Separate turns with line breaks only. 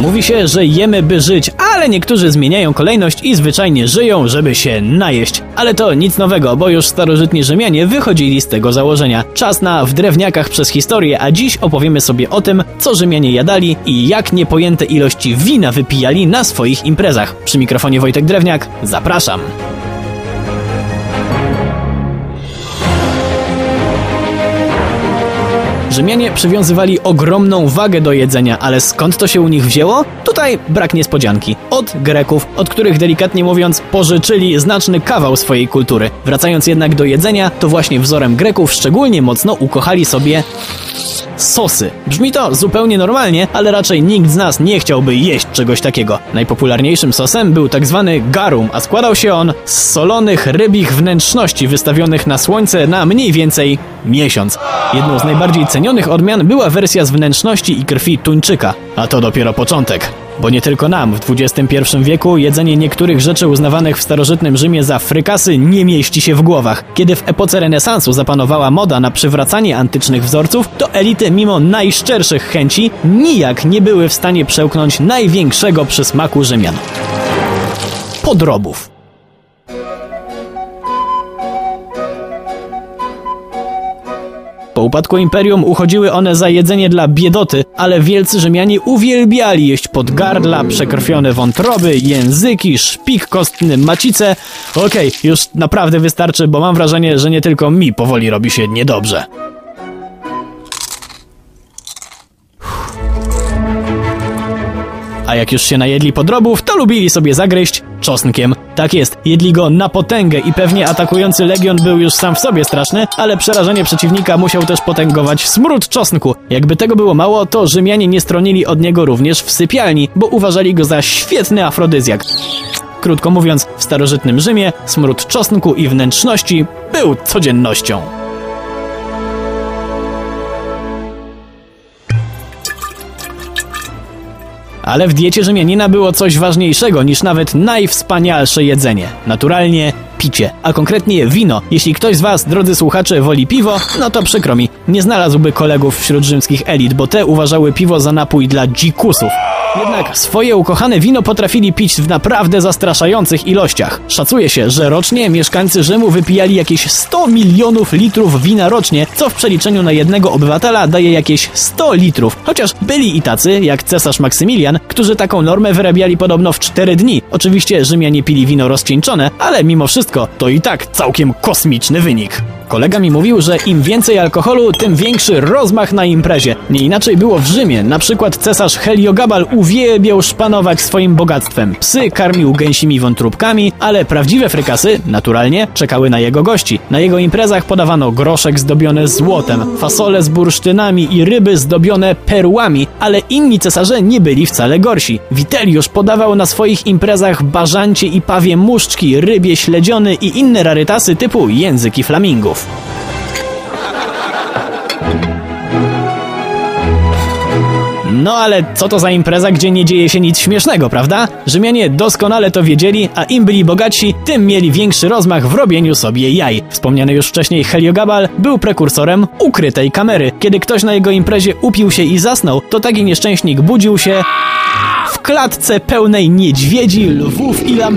Mówi się, że jemy by żyć, ale niektórzy zmieniają kolejność i zwyczajnie żyją, żeby się najeść. Ale to nic nowego, bo już starożytni Rzymianie wychodzili z tego założenia. Czas na w drewniakach przez historię, a dziś opowiemy sobie o tym, co Rzymianie jadali i jak niepojęte ilości wina wypijali na swoich imprezach. Przy mikrofonie Wojtek Drewniak, zapraszam. Rzymianie przywiązywali ogromną wagę do jedzenia, ale skąd to się u nich wzięło? Tutaj brak niespodzianki. Od Greków, od których delikatnie mówiąc pożyczyli znaczny kawał swojej kultury. Wracając jednak do jedzenia, to właśnie wzorem Greków szczególnie mocno ukochali sobie sosy. Brzmi to zupełnie normalnie, ale raczej nikt z nas nie chciałby jeść czegoś takiego. Najpopularniejszym sosem był tak zwany garum, a składał się on z solonych rybich wnętrzności wystawionych na słońce na mniej więcej miesiąc. Jedną z najbardziej cenionych odmian była wersja z wnętrzności i krwi tuńczyka, a to dopiero początek. Bo nie tylko nam w XXI wieku jedzenie niektórych rzeczy uznawanych w starożytnym Rzymie za frykasy nie mieści się w głowach. Kiedy w epoce renesansu zapanowała moda na przywracanie antycznych wzorców, to elity mimo najszczerszych chęci nijak nie były w stanie przełknąć największego przysmaku Rzymian. Podrobów. Po upadku imperium uchodziły one za jedzenie dla biedoty, ale wielcy Rzymianie uwielbiali jeść podgardla, przekrwione wątroby, języki, szpik kostny, macice. Okej, okay, już naprawdę wystarczy, bo mam wrażenie, że nie tylko mi powoli robi się niedobrze. A jak już się najedli podrobów, to lubili sobie zagryźć czosnkiem. Tak jest, jedli go na potęgę i pewnie atakujący legion był już sam w sobie straszny, ale przerażenie przeciwnika musiał też potęgować smród czosnku. Jakby tego było mało, to Rzymianie nie stronili od niego również w sypialni, bo uważali go za świetny afrodyzjak. Krótko mówiąc, w starożytnym Rzymie smród czosnku i wnętrzności był codziennością. Ale w diecie Rzymianina było coś ważniejszego niż nawet najwspanialsze jedzenie. Naturalnie picie, a konkretnie wino. Jeśli ktoś z Was, drodzy słuchacze, woli piwo, no to przykro mi, nie znalazłby kolegów wśród rzymskich elit, bo te uważały piwo za napój dla dzikusów. Jednak swoje ukochane wino potrafili pić w naprawdę zastraszających ilościach. Szacuje się, że rocznie mieszkańcy Rzymu wypijali jakieś 100 milionów litrów wina rocznie, co w przeliczeniu na jednego obywatela daje jakieś 100 litrów. Chociaż byli i tacy, jak cesarz Maksymilian, którzy taką normę wyrabiali podobno w 4 dni. Oczywiście Rzymianie pili wino rozcieńczone, ale mimo wszystko to i tak całkiem kosmiczny wynik. Kolega mi mówił, że im więcej alkoholu, tym większy rozmach na imprezie. Nie inaczej było w Rzymie. Na przykład cesarz Heliogabal uwielbiał szpanować swoim bogactwem. Psy karmił gęsimi wątróbkami, ale prawdziwe frykasy, naturalnie, czekały na jego gości. Na jego imprezach podawano groszek zdobiony złotem, fasole z bursztynami i ryby zdobione perłami, ale inni cesarze nie byli wcale gorsi. Witeliusz podawał na swoich imprezach bażancie i pawie muszczki, rybie śledziony i inne rarytasy typu języki flamingów. No ale co to za impreza, gdzie nie dzieje się nic śmiesznego, prawda? Rzymianie doskonale to wiedzieli, a im byli bogatsi, tym mieli większy rozmach w robieniu sobie jaj. Wspomniany już wcześniej Heliogabal był prekursorem ukrytej kamery. Kiedy ktoś na jego imprezie upił się i zasnął, to taki nieszczęśnik budził się w klatce pełnej niedźwiedzi, lwów i lamp